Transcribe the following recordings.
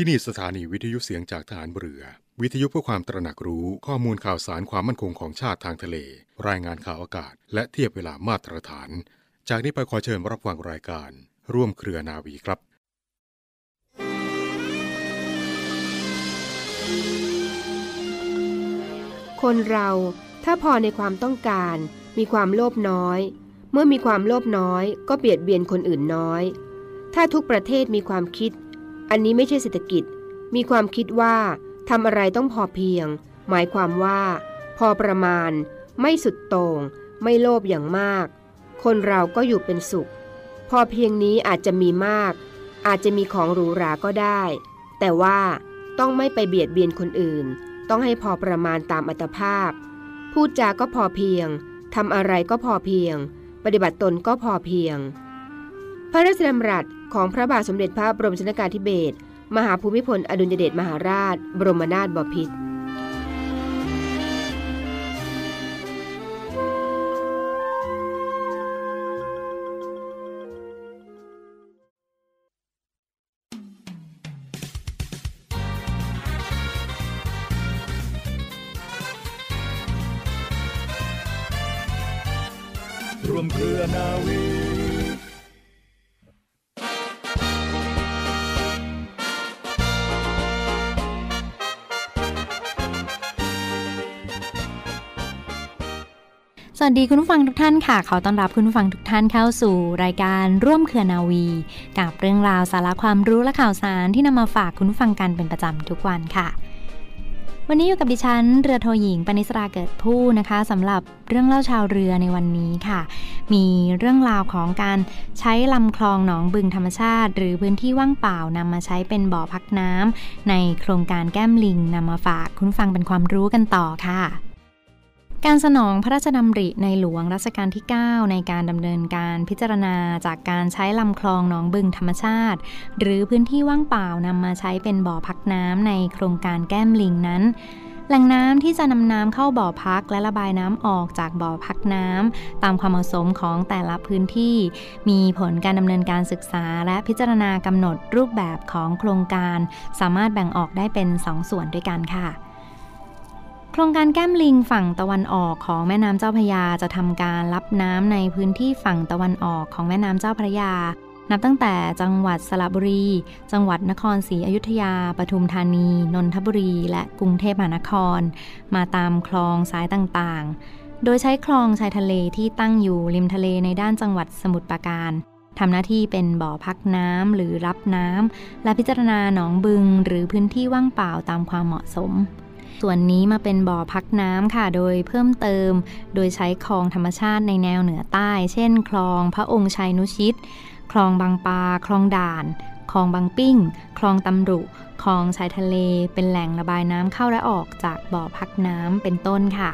ที่นี่สถานีวิทยุเสียงจากฐานเรือ วิทยุเพื่อความตระหนักรู้ข้อมูลข่าวสารความมั่นคงของชาติทางทะเล รายงานข่าวอากาศ และเทียบเวลามาตรฐาน จากนี้ไปขอเชิญรับฟังรายการ ร่วมเครือนาวีครับคนเราถ้าพอในความต้องการ มีความโลภน้อย เมื่อมีความโลภน้อย ก็เบียดเบียนคนอื่นน้อย ถ้าทุกประเทศมีความคิด อันนี้ไม่ใช่เศรษฐกิจ มีความคิดว่าทำอะไรต้องพอเพียง หมายความว่า พอประมาณ ไม่สุดโต่งไม่โลภอย่างมาก คนเราก็อยู่เป็นสุข พอเพียงนี้อาจจะมีมาก อาจจะมีของหรูหราก็ได้ แต่ว่าต้องไม่ไปเบียดเบียนคนอื่น ต้องให้พอประมาณตามอัตภาพ พูดจาก็พอเพียงทำอะไรก็พอเพียง ปฏิบัติตนก็พอเพียง พระราชดำรัสของพระบาทสมเด็จพระบรมชนกาธิเบศรมหาภูมิพลอดุลยเดชมหาราช บรมนาถบพิตร สวัสดีคุณผู้ฟังทุกท่านค่ะ ขอต้อนรับคุณผู้ฟังทุกท่านเข้าสู่รายการร่วมเครือนาวี กับเรื่องราวสาระความรู้และข่าวสารที่นำมาฝากคุณผู้ฟังกันเป็นประจำทุกวันค่ะ วันนี้อยู่กับดิฉันเรือโทหญิงปณิสราเกิดผู้นะคะสำหรับเรื่องเล่าชาวเรือในวันนี้ค่ะ มีเรื่องราวของการใช้ลำคลองหนองบึงธรรมชาติ หรือพื้นที่ว่างเปล่านำมาใช้เป็นบ่อพักน้ำในโครงการแก้มลิงนำมาฝากคุณฟังเป็นความรู้กันต่อค่ะ การสนองพระราชดำริในหลวงรัชกาลที่ 9 ในการดำเนินการพิจารณาจากการใช้ลำคลองหนองบึงธรรมชาติ หรือพื้นที่ว่างเปล่านำมาใช้เป็นบ่อพักน้ำในโครงการแก้มลิงนั้นแหล่งน้ำที่จะนำน้ำเข้าบ่อพักและระบายน้ำออกจากบ่อพักน้ำตามความเหมาะสมของแต่ละพื้นที่ มีผลการดำเนินการศึกษาและพิจารณากำหนดรูปแบบของโครงการ สามารถแบ่งออกได้เป็น 2ส่วนด้วยกันค่ะ โครงการแก้มลิงฝั่งตะวันออกของแม่น้ำเจ้าพระยาจะทำการรับน้ำในพื้นที่ฝั่งตะวันออกของแม่น้ำเจ้าพระยา นับตั้งแต่จังหวัดสระบุรี จังหวัดนครศรีอยุธยา ปทุมธานี นนทบุรี และกรุงเทพมหานคร มาตามคลองสายต่างๆ โดยใช้คลองชายทะเลที่ตั้งอยู่ริมทะเลในด้านจังหวัดสมุทรปราการทำหน้าที่เป็นบ่อพักน้ำหรือรับน้ำและพิจารณาหนองบึง หรือพื้นที่ว่างเปล่าตามความเหมาะสม ส่วนนี้มาเป็นบ่อพักน้ำค่ะ โดยเพิ่มเติม โดยใช้คลองธรรมชาติในแนวเหนือใต้ เช่น คลองพระองค์ชัยนุชิต คลองบางปา คลองด่าน คลองบางปิ้ง คลองตำรุ คลองชายทะเล เป็นแหล่งระบายน้ำเข้าและออกจากบ่อพักน้ำเป็นต้นค่ะ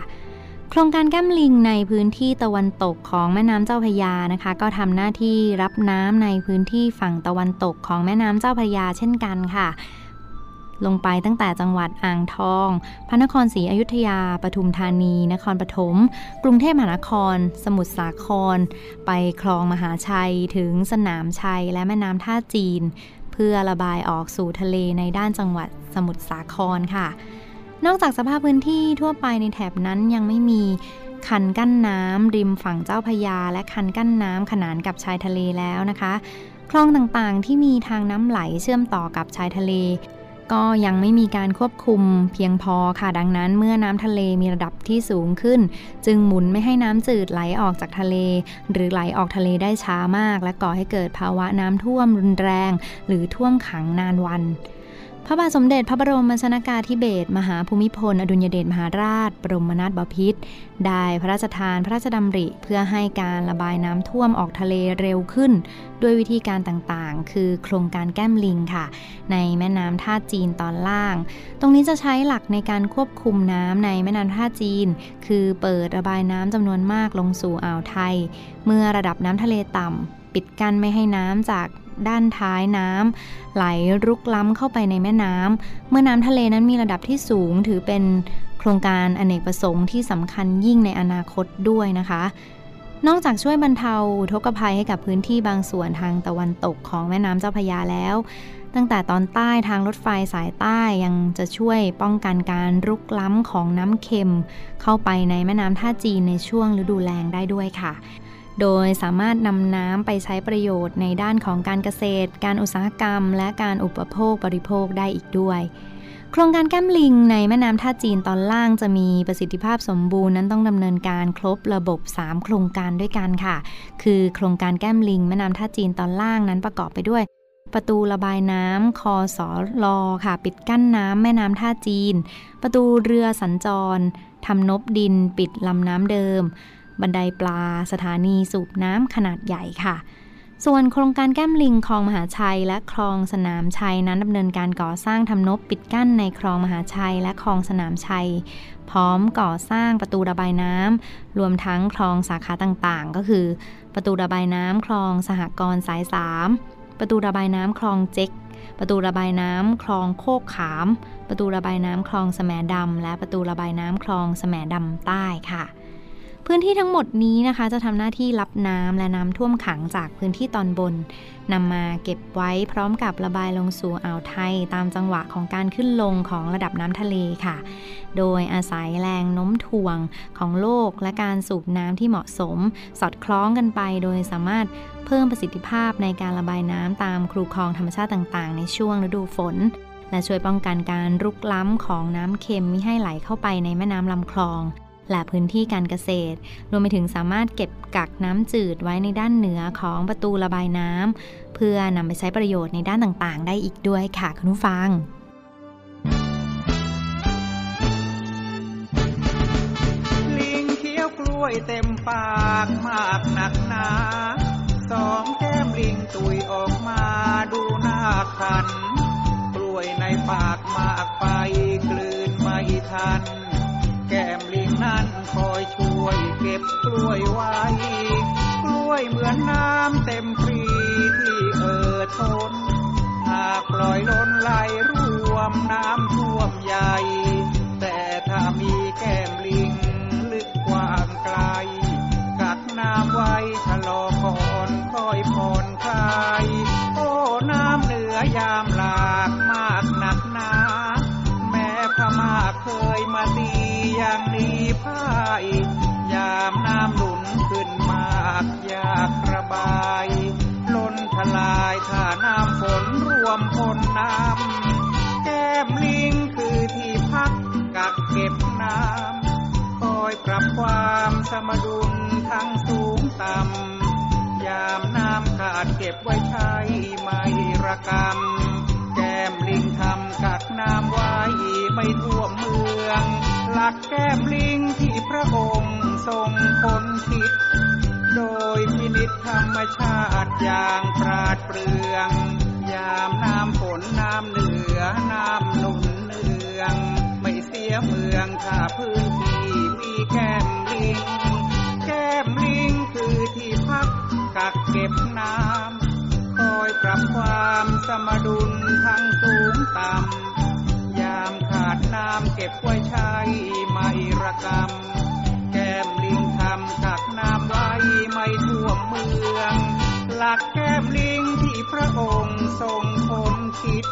โครงการแก้มลิงในพื้นที่ตะวันตกของแม่น้ำเจ้าพยานะคะ ก็ทำหน้าที่รับน้ำในพื้นที่ฝั่งตะวันตกของแม่น้ำเจ้าพยาเช่นกันค่ะ ลงไปตั้งแต่จังหวัดอ่างทอง พระนครศรีอยุธยา ปทุมธานี นครปฐม กรุงเทพมหานคร สมุทรสาคร ไปคลองมหาชัย ถึงสนามชัย และแม่น้ำท่าจีน เพื่อระบายออกสู่ทะเลในด้านจังหวัดสมุทรสาครค่ะ นอกจากสภาพพื้นที่ทั่วไปในแถบนั้นยังไม่มีคันกั้นน้ำริมฝั่งเจ้าพยา และคันกั้นน้ำขนานกับชายทะเลแล้วนะคะ คลองต่างๆที่มีทางน้ำไหลเชื่อมต่อกับชายทะเล ก็ยังไม่มีการควบคุมเพียงพอค่ะดังนั้น เมื่อน้ำทะเลมีระดับที่สูงขึ้น จึงหมุนไม่ให้น้ำจืดไหลออกจากทะเล หรือไหลออกทะเลได้ช้ามาก และก่อให้เกิดภาวะน้ำท่วมรุนแรง หรือท่วมขังนานวัน พระบาทสมเด็จพระบรมชนากาธิเบศรมหาภูมิพล อดุลยเดชมหาราช บรมนาถบพิตรได้พระราชทานพระราชดำริ เพื่อให้การระบายน้ำท่วมออกทะเลเร็วขึ้น ด้วยวิธีการต่างๆ คือโครงการแก้มลิงค่ะ ในแม่น้ำท่าจีนตอนล่าง ตรงนี้จะใช้หลักในการควบคุมน้ำในแม่น้ำท่าจีน คือเปิดระบายน้ำจำนวนมากลงสู่อ่าวไทย เมื่อระดับน้ำทะเลต่ำปิดกั้นไม่ให้น้ำจาก ด้านท้ายน้ำไหลรุกล้ำเข้าไปในแม่น้ำเมื่อน้ำทะเลนั้นมีระดับที่สูงถือเป็นโครงการอเนกประสงค์ที่สำคัญยิ่งในอนาคตด้วยนะคะ นอกจากช่วยบรรเทาอุทกภัยให้กับพื้นที่บางส่วนทางตะวันตกของแม่น้ำเจ้าพยาแล้วตั้งแต่ตอนใต้ทางรถไฟสายใต้ยังจะช่วยป้องกันการรุกล้ำของน้ำเค็ม เข้าไปในแม่น้ำท่าจีนในช่วงฤดูแล้งได้ด้วยค่ะ โดยสามารถนำน้ำไปใช้ประโยชน์ในด้านของการเกษตร การอุตสาหกรรม และการอุปโภคบริโภคได้อีกด้วย โครงการแก้มลิงในแม่น้ำท่าจีนตอนล่างจะมีประสิทธิภาพสมบูรณ์นั้นต้องดำเนินการครบระบบ 3 โครงการด้วยกันค่ะ คือโครงการแก้มลิงแม่น้ำท่าจีนตอนล่างนั้นประกอบไปด้วย ประตูระบายน้ำคอสอลอค่ะ ปิดกั้นน้ำแม่น้ำท่าจีน ประตูเรือสัญจรทำนบดิน ปิดลำน้ำเดิม บันไดปลา สถานีสูบน้ำขนาดใหญ่ค่ะ ส่วนโครงการแก้มลิงคลองมหาชัย และคลองสนามชัยนั้นดำเนินการก่อสร้างทำนบปิดกั้นในคลองมหาชัยและคลองสนามชัย พร้อมก่อสร้างประตูระบายน้ำรวมทั้งคลองสาขาต่างๆ ก็คือ ประตูระบายน้ำคลองสหกรณ์สาย3ประตูระบายน้ำคลองเจ๊กประตูระบายน้ำคลองโคกขาม ประตูระบายน้ำคลองแสมดำและประตูระบายน้ำคลองแสมดำใต้ค่ะ พื้นที่ทั้งหมดนี้นะคะจะทำหน้าที่รับน้ำและน้ำท่วมขังจากพื้นที่ตอนบนนำมาเก็บไว้พร้อมกับระบายลงสู่อ่าวไทย ตามจังหวะของการขึ้นลงของระดับน้ำทะเลค่ะ โดยอาศัยแรงโน้มถ่วงของโลกและการสูบน้ำที่เหมาะสม สอดคล้องกันไป โดยสามารถเพิ่มประสิทธิภาพในการระบายน้ำตามครูคลองธรรมชาติต่างๆ ในช่วงฤดูฝนและช่วยป้องกันการรุกล้ำของน้ำเค็มมิให้ไหลเข้าไปในแม่น้ำลำคลอง และพื้นที่การเกษตร รวมไปถึงสามารถเก็บกักน้ำจืดไว้ในด้านเหนือของประตูระบายน้ำเพื่อนำไปใช้ประโยชน์ในด้านต่างๆ ได้อีกด้วยค่ะคุณผู้ฟังลิงเคี้ยวกล้วยเต็มปากมากหนักหนาสองแก้มลิงตุยออกมาดูหน้าขัน กล้วยในปากมากไปกลืนไม่ทัน ก้มลิงนั้นคอยช่วยเก็บกล้วยไว้ กล้วยเหมือนน้ำเต็มปรีที่เอ่อท้นหากปล่อยล้นไหลรวมน้ำท่วมใหญ่ แต่ถ้ามีแก้มลิงลึกกว้างไกล กักน้ำไว้ชะลอก่อนค่อยผ่อนคลาย โอ้น้ำเหนือยามหลากมากหนักหนา แม้พม่าเคยมาตี พ่าย ยามน้ำหนุนขึ้นมากอยากระบาย ล้นทลายถ้าน้ำฝนรวมพลน้ำ แก้มลิงคือที่พักกักเก็บน้ำ คอยปรับความสมดุลทั้งสูงต่ำ ยามน้ำขาดเก็บไว้ หลักแก้มลิงที่พระองค์ทรงคนคิด โดยพินิจธรรมชาติอย่างปราดเปรื่อง ยามน้ำฝนน้ำเหนือน้ำหนุนเนือง ไม่เสียเมืองถ้าพื้นที่มีแก้มลิง แก้มลิงคือที่พักกักเก็บน้ำคอยปรับความสมดุลทั้งสูงต่ำามขาดน้ำเก็บไว้ใช้ไม่ระกำแก้มลิงทำกักน้ำไว้ไม่ท่วมเมือง หลักแก้มลิงที่พระองค์ทรงคนคิด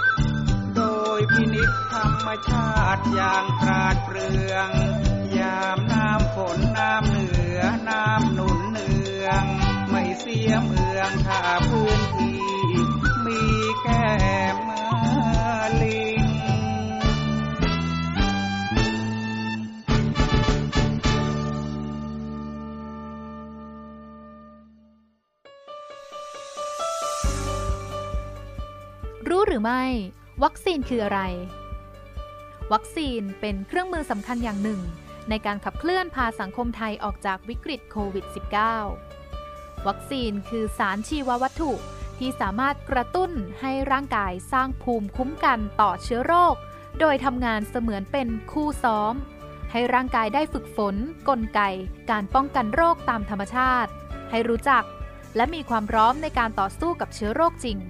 โดยพินิจธรรมชาติอย่างปราดเปรื่อง ยามน้ำฝนน้ำเหนือน้ำหนุนเนือง ไม่เสียเมืองถ้าพื้นที่มีแก้ม รู้หรือไม่ วัคซีนคืออะไร วัคซีนเป็นเครื่องมือสำคัญอย่างหนึ่ง ในการขับเคลื่อนพาสังคมไทยออกจากวิกฤตโควิด -19 วัคซีนคือสารชีววัตถุที่สามารถกระตุ้นให้ร่างกายสร้างภูมิคุ้มกันต่อเชื้อโรค โดยทำงานเสมือนเป็นคู่ซ้อม ให้ร่างกายได้ฝึกฝน กลไก การป้องกันโรคตามธรรมชาติ ให้รู้จัก และมีความพร้อมในการต่อสู้กับเชื้อโรคจริง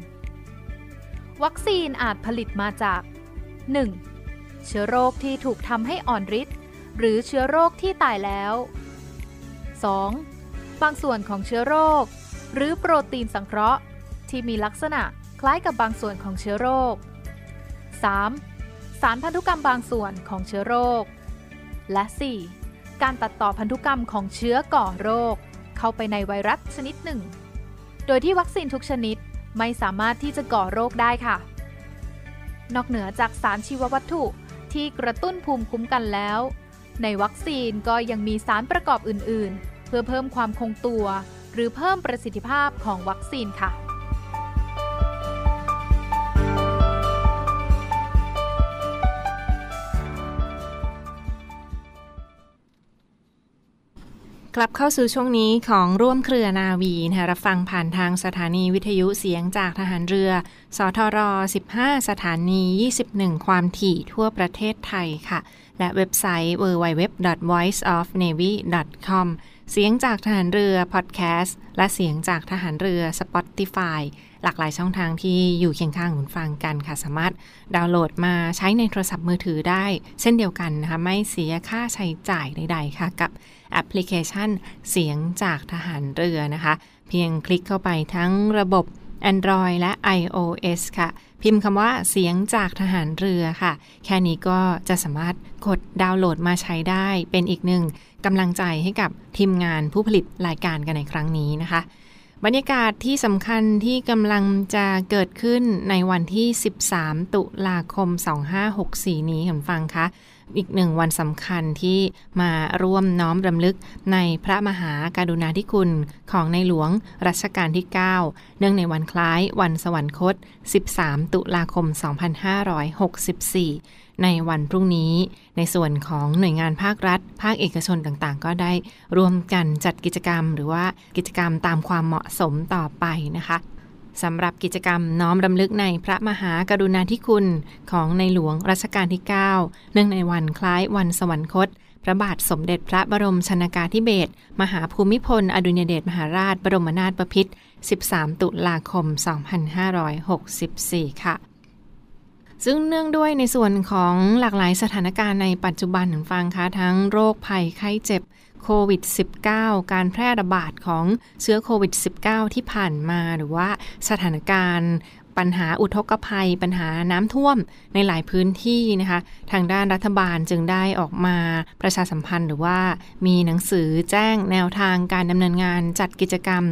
วัคซีนอาจผลิตมาจาก 1. เชื้อโรคที่ถูกทำให้อ่อนฤทธิ์หรือเชื้อโรคที่ตายแล้ว 2. บางส่วนของเชื้อโรค หรือโปรตีนสังเคราะห์ ที่มีลักษณะคล้ายกับบางส่วนของเชื้อโรค 3. สารพันธุกรรมบางส่วนของเชื้อโรค และ 4. การตัดต่อพันธุกรรมของเชื้อก่อโรค เข้าไปในไวรัสชนิดหนึ่ง โดยที่วัคซีนทุกชนิด ไม่สามารถที่จะก่อโรคได้ค่ะ นอกเหนือจากสารชีววัตถุที่กระตุ้นภูมิคุ้มกันแล้ว ในวัคซีนก็ยังมีสารประกอบอื่น ๆ เพื่อเพิ่มความคงตัว หรือเพิ่มประสิทธิภาพของวัคซีนค่ะ กลับเข้าสู่ช่วงนี้ของร่วมเครือนาวีนะคะรับฟังผ่านทางสถานีวิทยุเสียงจากทหารเรือ สทร 15 สถานี 21 ความถี่ทั่วประเทศไทยค่ะ และเว็บไซต์ www.voiceofnavy.com เสียงจากทหารเรือพอดแคสต์และเสียงจากทหารเรือ Spotify หลากหลายช่องทางที่อยู่เคียงข้างคุณฟังกันค่ะ สามารถดาวน์โหลดมาใช้ในโทรศัพท์มือถือได้ เช่นเดียวกันนะคะไม่เสียค่าใช้จ่ายใดๆค่ะกับ แอปพลิเคชันเสียงจากทหารเรือนะคะ เพียงคลิกเข้าไปทั้งระบบ Android และ iOS ค่ะ พิมพ์คำว่าเสียงจากทหารเรือค่ะ แค่นี้ก็จะสามารถกดดาวน์โหลดมาใช้ได้ เป็นอีกหนึ่งกำลังใจให้กับทีมงานผู้ผลิตรายการกันในครั้งนี้นะคะ บรรยากาศที่สำคัญที่กำลังจะเกิดขึ้นในวันที่ 13 ตุลาคม 2564 นี้คุณฟังคะ อีกหนึ่งวันสำคัญที่มาร่วมน้อมรำลึกในพระมหาการุณาธิคุณของในหลวงรัชกาลที่ 9 เนื่องในวันคล้ายวันสวรรคต 13 ตุลาคม 2564 ในวันพรุ่งนี้ ในส่วนของหน่วยงานภาครัฐ ภาคเอกชนต่างๆ ก็ได้ร่วมกันจัดกิจกรรม หรือว่ากิจกรรมตามความเหมาะสมต่อไปนะคะ สำหรับกิจกรรมน้อมรำลึกในพระมหากรุณาธิคุณของในหลวงรัชกาลที่ 9 เนื่องในวันคล้ายวันสวรรคต พระบาทสมเด็จพระบรมชนากาธิเบศรมหาภูมิพล อดุลยเดชมหาราชบรมนาถบพิตร 13 ตุลาคม 2564 ค่ะซึ่งเนื่องด้วยในส่วนของหลากหลายสถานการณ์ในปัจจุบันถึงฟังคะทั้งโรคภัยไข้เจ็บ โควิด -19 การแพร่ระบาดของเชื้อโควิด -19 ที่ผ่านมาหรือว่าสถานการณ์ปัญหาอุทกภัย ปัญหาน้ำท่วมในหลายพื้นที่นะคะ ทางด้านรัฐบาลจึงได้ออกมาประชาสัมพันธ์หรือว่ามีหนังสือแจ้งแนวทางการดำเนินงานจัดกิจกรรม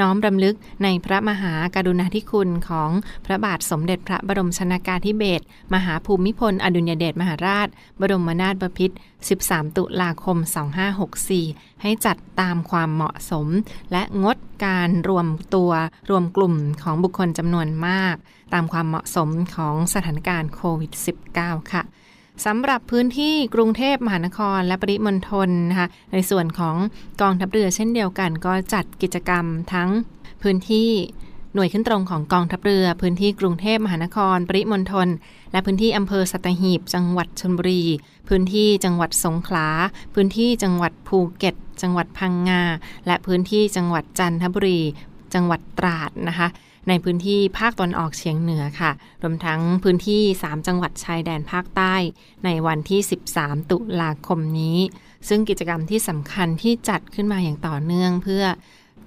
น้อมรำลึกในพระมหาการุณาธิคุณของพระบาทสมเด็จพระบรมชนากาธิเบศรมหาภูมิพล อดุลยเดชมหาราช บรมนาถบพิตร13 ตุลาคม 2564 ให้จัดตามความเหมาะสม และงดการรวมตัวรวมกลุ่มของบุคคลจำนวนมาก ตามความเหมาะสมของสถานการณ์โควิด -19 ค่ะสำหรับพื้นที่กรุงเทพมหานครและปริมณฑลนะคะในส่วนของกองทัพเรือเช่นเดียวกัน ก็จัดกิจกรรมทั้งพื้นที่ หน่วยขึ้นตรงของกองทัพเรือ พื้นที่กรุงเทพมหานคร ปริมณฑล และพื้นที่อำเภอสัตหีบ จังหวัดชลบุรี พื้นที่จังหวัดสงขลา พื้นที่จังหวัดภูเก็ต จังหวัดพังงา และพื้นที่จังหวัดจันทบุรี จังหวัดตราดนะคะในพื้นที่ภาคตอนออกเฉียงเหนือค่ะ รวมทั้งพื้นที่ 3 จังหวัดชายแดนภาคใต้ ในวันที่ 13 ตุลาคมนี้ ซึ่งกิจกรรมที่สำคัญที่จัดขึ้นมาอย่างต่อเนื่องเพื่อ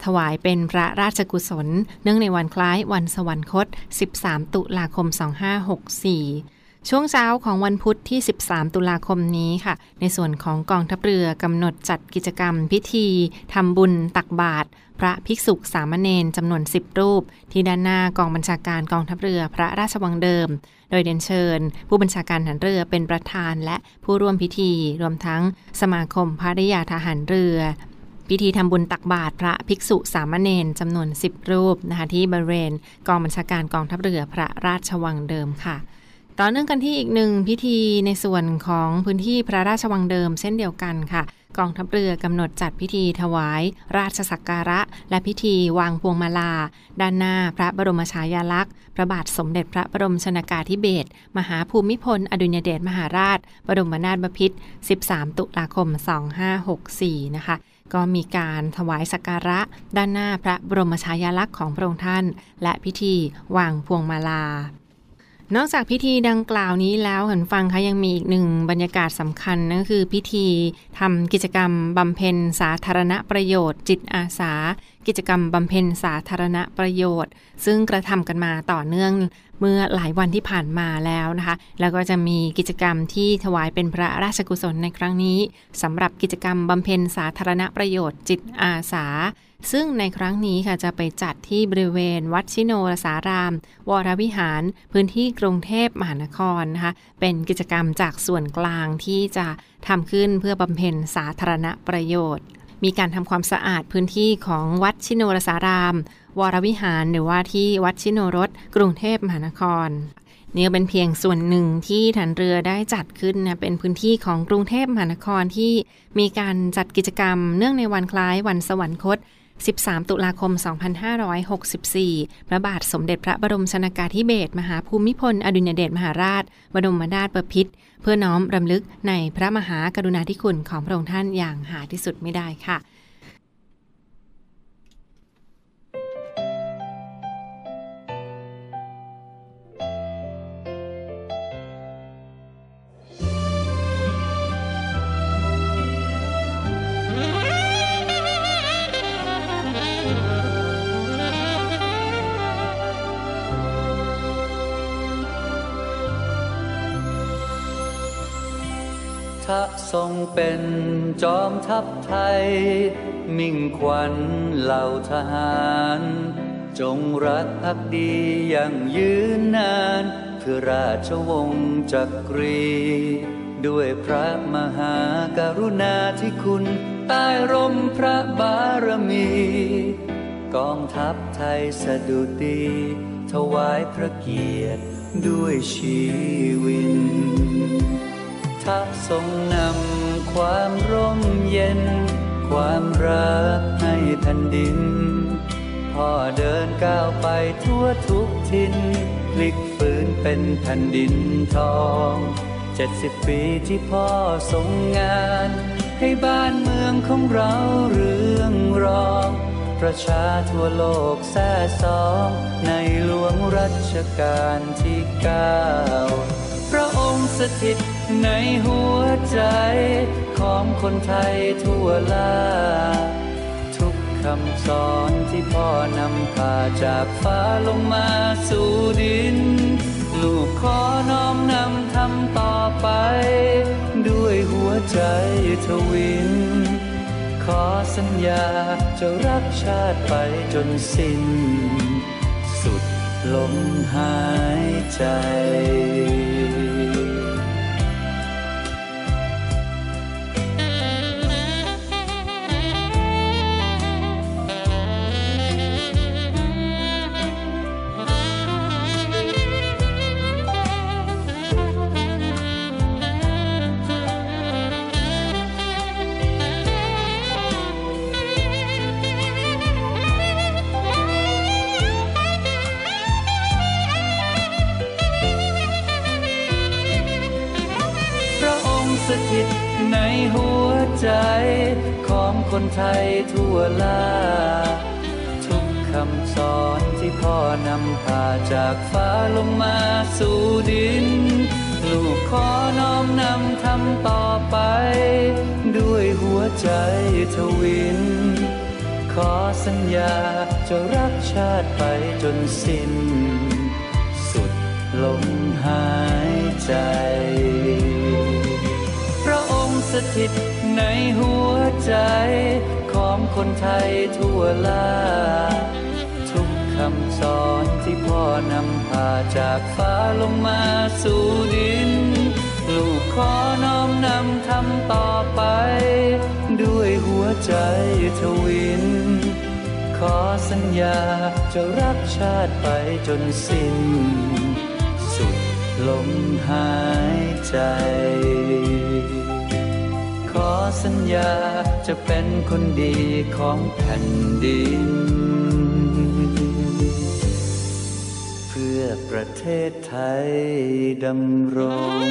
ถวายเป็นพระราชกุศล เนื่องในวันคล้ายวันสวรรคต 13 ตุลาคม 2564ช่วงเช้าของวันพุธที่ 13 ตุลาคมนี้ค่ะ ในส่วนของกองทัพเรือกำหนดจัดกิจกรรมพิธีทำบุญตักบาตรพระภิกษุสามเณรจำนวน 10 รูป ที่ด้านหน้ากองบัญชาการกองทัพเรือพระราชวังเดิม โดยเดนเชิญ ผู้บัญชาการทหารเรือเป็นประธานและผู้ร่วมพิธี รวมทั้งสมาคมภริยาทหารเรือ พิธีทำบุญตักบาตรพระภิกษุสามเณรจำนวน 10 รูปนะคะที่บริเวณกองบัญชาการกองทัพเรือพระราชวังเดิมค่ะ ต่อเนื่องกันที่อีกหนึ่งพิธีในส่วนของพื้นที่พระราชวังเดิมเช่นเดียวกันค่ะกองทัพเรือกำหนดจัดพิธีถวาย ราชสักการะ และพิธีวางพวงมาลา ด้านหน้าพระบรมฉายาลักษณ์ พระบาทสมเด็จพระบรมชนากาธิเบศรมหาภูมิพล อดุลยเดชมหาราช บรมนาถบพิตร 13 ตุลาคม 2564 นะคะ ก็มีการถวายสักการะด้านหน้าพระบรมชายาลักษณ์ของพระองค์ท่าน และพิธีวางพวงมาลา นอกจากพิธีดังกล่าวนี้แล้วหันฟังคะยังมีอีกหนึ่งบรรยากาศสำคัญนั่นคือพิธีทำกิจกรรมบำเพ็ญสาธารณประโยชน์ จิตอาสา กิจกรรมบำเพ็ญสาธารณประโยชน์ ซึ่งกระทำกันมาต่อเนื่องเมื่อหลายวันที่ผ่านมาแล้วนะคะ แล้วก็จะมีกิจกรรมที่ถวายเป็นพระราชกุศลในครั้งนี้สำหรับกิจกรรมบำเพ็ญสาธารณประโยชน์ จิตอาสา ซึ่งในครั้งนี้ค่ะจะไปจัดที่บริเวณวัดชิโนรสาราม วรวิหาร พื้นที่กรุงเทพมหานครนะคะเป็นกิจกรรมจากส่วนกลางที่จะทำขึ้นเพื่อบำเพ็ญสาธารณประโยชน์ มีการทำความสะอาดพื้นที่ของวัดชิโนรสาราม วรวิหาร หรือว่าที่วัดชิโนรสกรุงเทพมหานครนี่เป็นเพียงส่วนหนึ่งที่ฐานเรือได้จัดขึ้นนะเป็นพื้นที่ของกรุงเทพมหานครที่มีการจัดกิจกรรม เนื่องในวันคล้ายวันสวรรคต 13 ตุลาคม 2564 พระบาทสมเด็จพระบรมชนากาธิเบศรมหาภูมิพล อดุลยเดชมหาราช บรมนาถบพิตรเพื่อน้อมรำลึกในพระมหากรุณาธิคุณของพระองค์ท่านอย่างหาที่สุดไม่ได้ค่ะ ทรงเป็นจอมทัพไทย มิ่งขวัญเหล่าทหาร จงรักภักดีอย่างยืนนานเพื่อราชวงศ์จักรี ด้วยพระมหากรุณาธิคุณใต้ร่มพระบารมี กองทัพไทยสะดุดี ถวายพระเกียรติด้วยชีวิต ทะทรงนำความร่มเย็น ความรักให้แผ่นดิน พ่อเดินก้าวไปทั่วทุกทินพลิกฟื้นเป็นแผ่นดินทองเจ็ดสิบปีที่พ่อทรงงาน ให้บ้านเมืองของเราเรื่องรอง ประชาทั่วโลกแซ่สอง ในหลวงรัชกาลที่เก้าพระองค์สถิต ในหัวใจของคนไทยทั่วลา ทุกคำสอนที่พ่อนำพาจากฟ้าลงมาสู่ดิน ลูกขอน้อมนำทำต่อไป ด้วยหัวใจทวิน ขอสัญญาจะรักชาติไปจนสิ้น สุดลมหายใจ สถิตในหัวใจ ของคนไทยทั่วลา ทุกคำสอนที่พ่อนำพาจากฟ้าลงมาสู่ดิน ลูกขอน้อมนำทำต่อไป ด้วยหัวใจทวิน ขอสัญญาจะรักชาติไปจนสิ้น สุดลมหายใจ สถิตในหัวใจของคนไทยทั่วลา ทุกคำสอนที่พ่อนำพาจากฟ้าลงมาสู่ดิน ลูกขอน้อมนำทำต่อไป ด้วยหัวใจทวิน ขอสัญญาจะรักชาติไปจนสิ้น สุดลมหายใจ ขอสัญญาจะเป็นคนดีของแผ่นดิน เพื่อประเทศไทยดำรง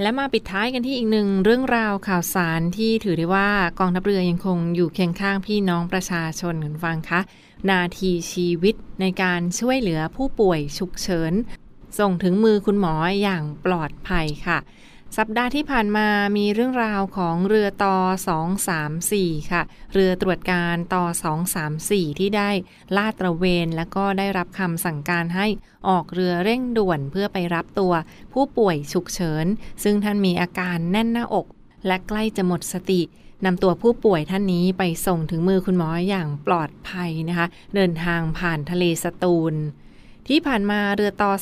และมาปิดท้ายกันที่อีกหนึ่งเรื่องราวข่าวสารที่ถือได้ว่ากองทัพเรือยังคงอยู่เคียงข้างพี่น้องประชาชนคุณฟังคะ นาทีชีวิตในการช่วยเหลือผู้ป่วยฉุกเฉิน ส่งถึงมือคุณหมออย่างปลอดภัยค่ะ สัปดาห์ที่ผ่านมามีเรื่องราวของเรือต่อ 234 ค่ะ เรือตรวจการต่อ 234 ที่ได้ลาดตระเวน และก็ได้รับคำสั่งการให้ออกเรือเร่งด่วนเพื่อไปรับตัวผู้ป่วยฉุกเฉิน ซึ่งท่านมีอาการแน่นหน้าอก และใกล้จะหมดสตินำตัวผู้ป่วยท่านนี้ไปส่งถึงมือคุณหมออย่างปลอดภัยนะคะ เดินทางผ่านทะเลสตูล ที่ผ่านมาเรือต่อ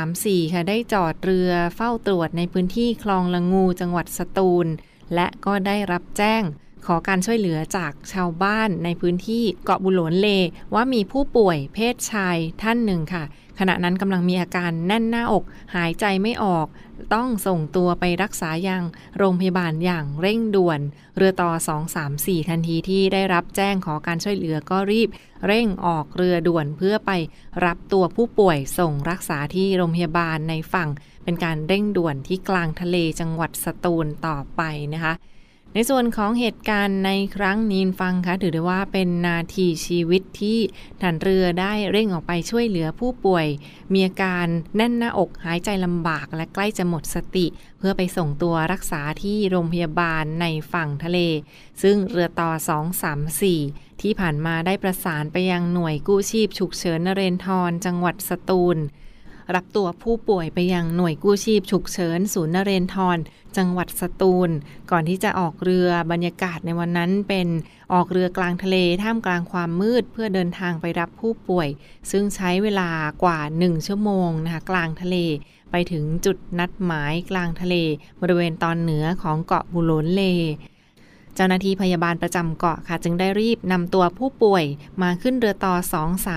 234 ค่ะ ได้จอดเรือเฝ้าตรวจในพื้นที่คลองละงูจังหวัดสตูล และก็ได้รับแจ้ง ขอการช่วยเหลือจากชาวบ้านในพื้นที่เกาะบุหลนเล ว่ามีผู้ป่วยเพศชายท่านหนึ่งค่ะ ขณะนั้นกำลังมีอาการแน่นหน้าอก หายใจไม่ออก ต้องส่งตัวไปรักษายังโรงพยาบาลอย่างเร่งด่วน เรือต่อ 234 ทันทีที่ได้รับแจ้งขอการช่วยเหลือก็รีบ เร่งออกเรือด่วนเพื่อไปรับตัวผู้ป่วยส่งรักษาที่โรงพยาบาลในฝั่ง เป็นการเร่งด่วนที่กลางทะเลจังหวัดสตูลต่อไปนะคะ ในส่วนของเหตุการณ์ในครั้งนี้ฟังคะถือได้ว่าเป็นนาทีชีวิตที่ฐานเรือได้เร่งออกไปช่วยเหลือผู้ป่วย มีอาการแน่นหน้าอกหายใจลำบากและใกล้จะหมดสติ เพื่อไปส่งตัวรักษาที่โรงพยาบาลในฝั่งทะเล ซึ่งเรือต่อ 234 ที่ผ่านมาได้ประสานไปยังหน่วยกู้ชีพฉุกเฉินนเรนทรจังหวัดสตูล รับตัวผู้ป่วยไปยังหน่วยกู้ชีพฉุกเฉินศูนย์นเรนทร จังหวัดสตูล ก่อนที่จะออกเรือบรรยากาศในวันนั้นเป็นออกเรือกลางทะเลท่ามกลางความมืดเพื่อเดินทางไปรับผู้ป่วย ซึ่งใช้เวลากว่า 1 ชั่วโมงนะคะกลางทะเลไปถึงจุดนัดหมายกลางทะเล บริเวณตอนเหนือของเกาะบุโลนเลเจ้าหน้าที่พยาบาลประจำเกาะค่ะ จึงได้รีบนำตัวผู้ป่วยมาขึ้นเรือต่อ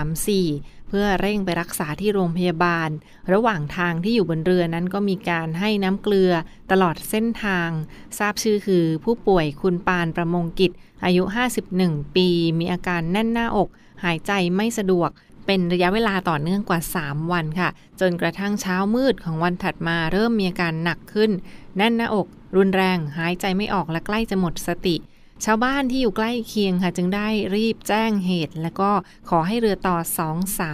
234 เพื่อเร่งไปรักษาที่โรงพยาบาล ระหว่างทางที่อยู่บนเรือนั้นก็มีการให้น้ำเกลือตลอดเส้นทาง ทราบชื่อคือผู้ป่วยคุณปานประมงกิจ อายุ 51 ปี มีอาการแน่นหน้าอก หายใจไม่สะดวกเป็นระยะเวลาต่อเนื่องกว่า 3 วันค่ะ จนกระทั่งเช้ามืดของวันถัดมาเริ่มมีอาการหนักขึ้น แน่นหน้าอก รุนแรง หายใจไม่ออกและใกล้จะหมดสติ ชาวบ้านที่อยู่ใกล้เคียงค่ะ จึงได้รีบแจ้งเหตุ และก็ขอให้เรือต่อ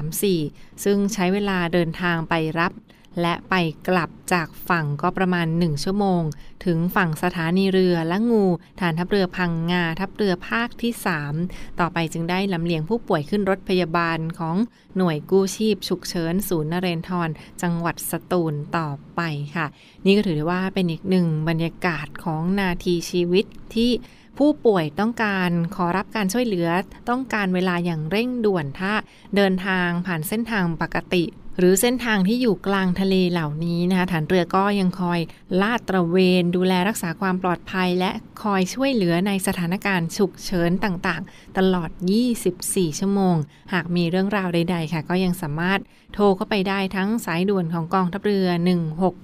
234 ซึ่งใช้เวลาเดินทางไปรับ และไปกลับจากฝั่งก็ประมาณ 1 ชั่วโมง ถึงฝั่งสถานีเรือและงู ฐานทัพเรือพังงา ทัพเรือภาคที่ 3 ต่อไปจึงได้ลำเลียงผู้ป่วยขึ้นรถพยาบาลของหน่วยกู้ชีพ ฉุกเฉินศูนย์นเรนทรจังหวัดสตูลต่อไปค่ะ นี่ก็ถือได้ว่าเป็นอีกหนึ่งบรรยากาศของนาทีชีวิตที่ ผู้ป่วยต้องการขอรับการช่วยเหลือ ต้องการเวลาอย่างเร่งด่วนถ้าเดินทางผ่านเส้นทางปกติ หรือเส้นทางที่อยู่กลางทะเลเหล่านี้นะคะฐานเรือก็ยังคอยลาดตระเวน ดูแลรักษาความปลอดภัย และคอยช่วยเหลือในสถานการณ์ฉุกเฉินต่างๆ ตลอด 24 ชั่วโมง หากมีเรื่องราวใด ๆ ค่ะ ก็ยังสามารถโทรเข้าไปได้ทั้งสายด่วนของกองทัพเรือ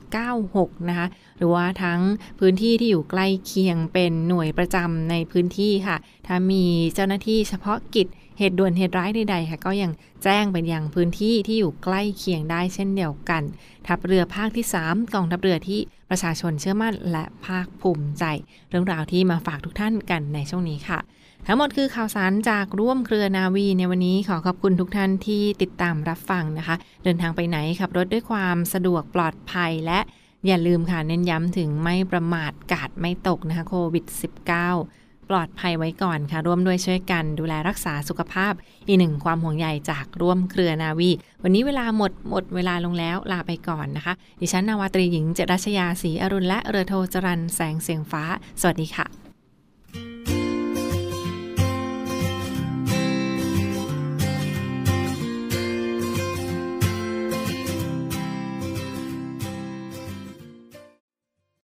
1696 นะคะ หรือว่าทั้งพื้นที่ที่อยู่ใกล้เคียงเป็นหน่วยประจำในพื้นที่ค่ะ ถ้ามีเจ้าหน้าที่เฉพาะกิจเหตุด่วนเหตุร้ายใดๆค่ะ ก็ยังแจ้งไปยังพื้นที่ที่อยู่ใกล้เคียงได้เช่นเดียวกัน ทัพเรือภาคที่ 3กองทัพเรือที่ประชาชนเชื่อมั่นและภาคภูมิใจ เรื่องราวที่มาฝากทุกท่านกันในช่วงนี้ค่ะ ทั้งหมดคือข่าวสารจากร่วมเครือนาวีในวันนี้ขอขอบคุณทุกท่านที่ติดตามรับฟังนะคะ เดินทางไปไหนขับรถด้วยความสะดวกปลอดภัยและ อย่าลืมค่ะเน้นย้ำถึงไม่ประมาทกาดไม่ตกนะคะโควิด -19 ปลอดภัยไว้ก่อนค่ะ ร่วมด้วยช่วยกันดูแลรักษาสุขภาพ อีกหนึ่งความห่วงใยจากร่วมเครือนาวี วันนี้เวลาหมดหมดเวลาลงแล้วลาไปก่อนนะคะ ดิฉันนาวาตรีหญิงเจรัชยาศรีอรุณและเรือโทจรันแสงเสียงฟ้า สวัสดีค่ะ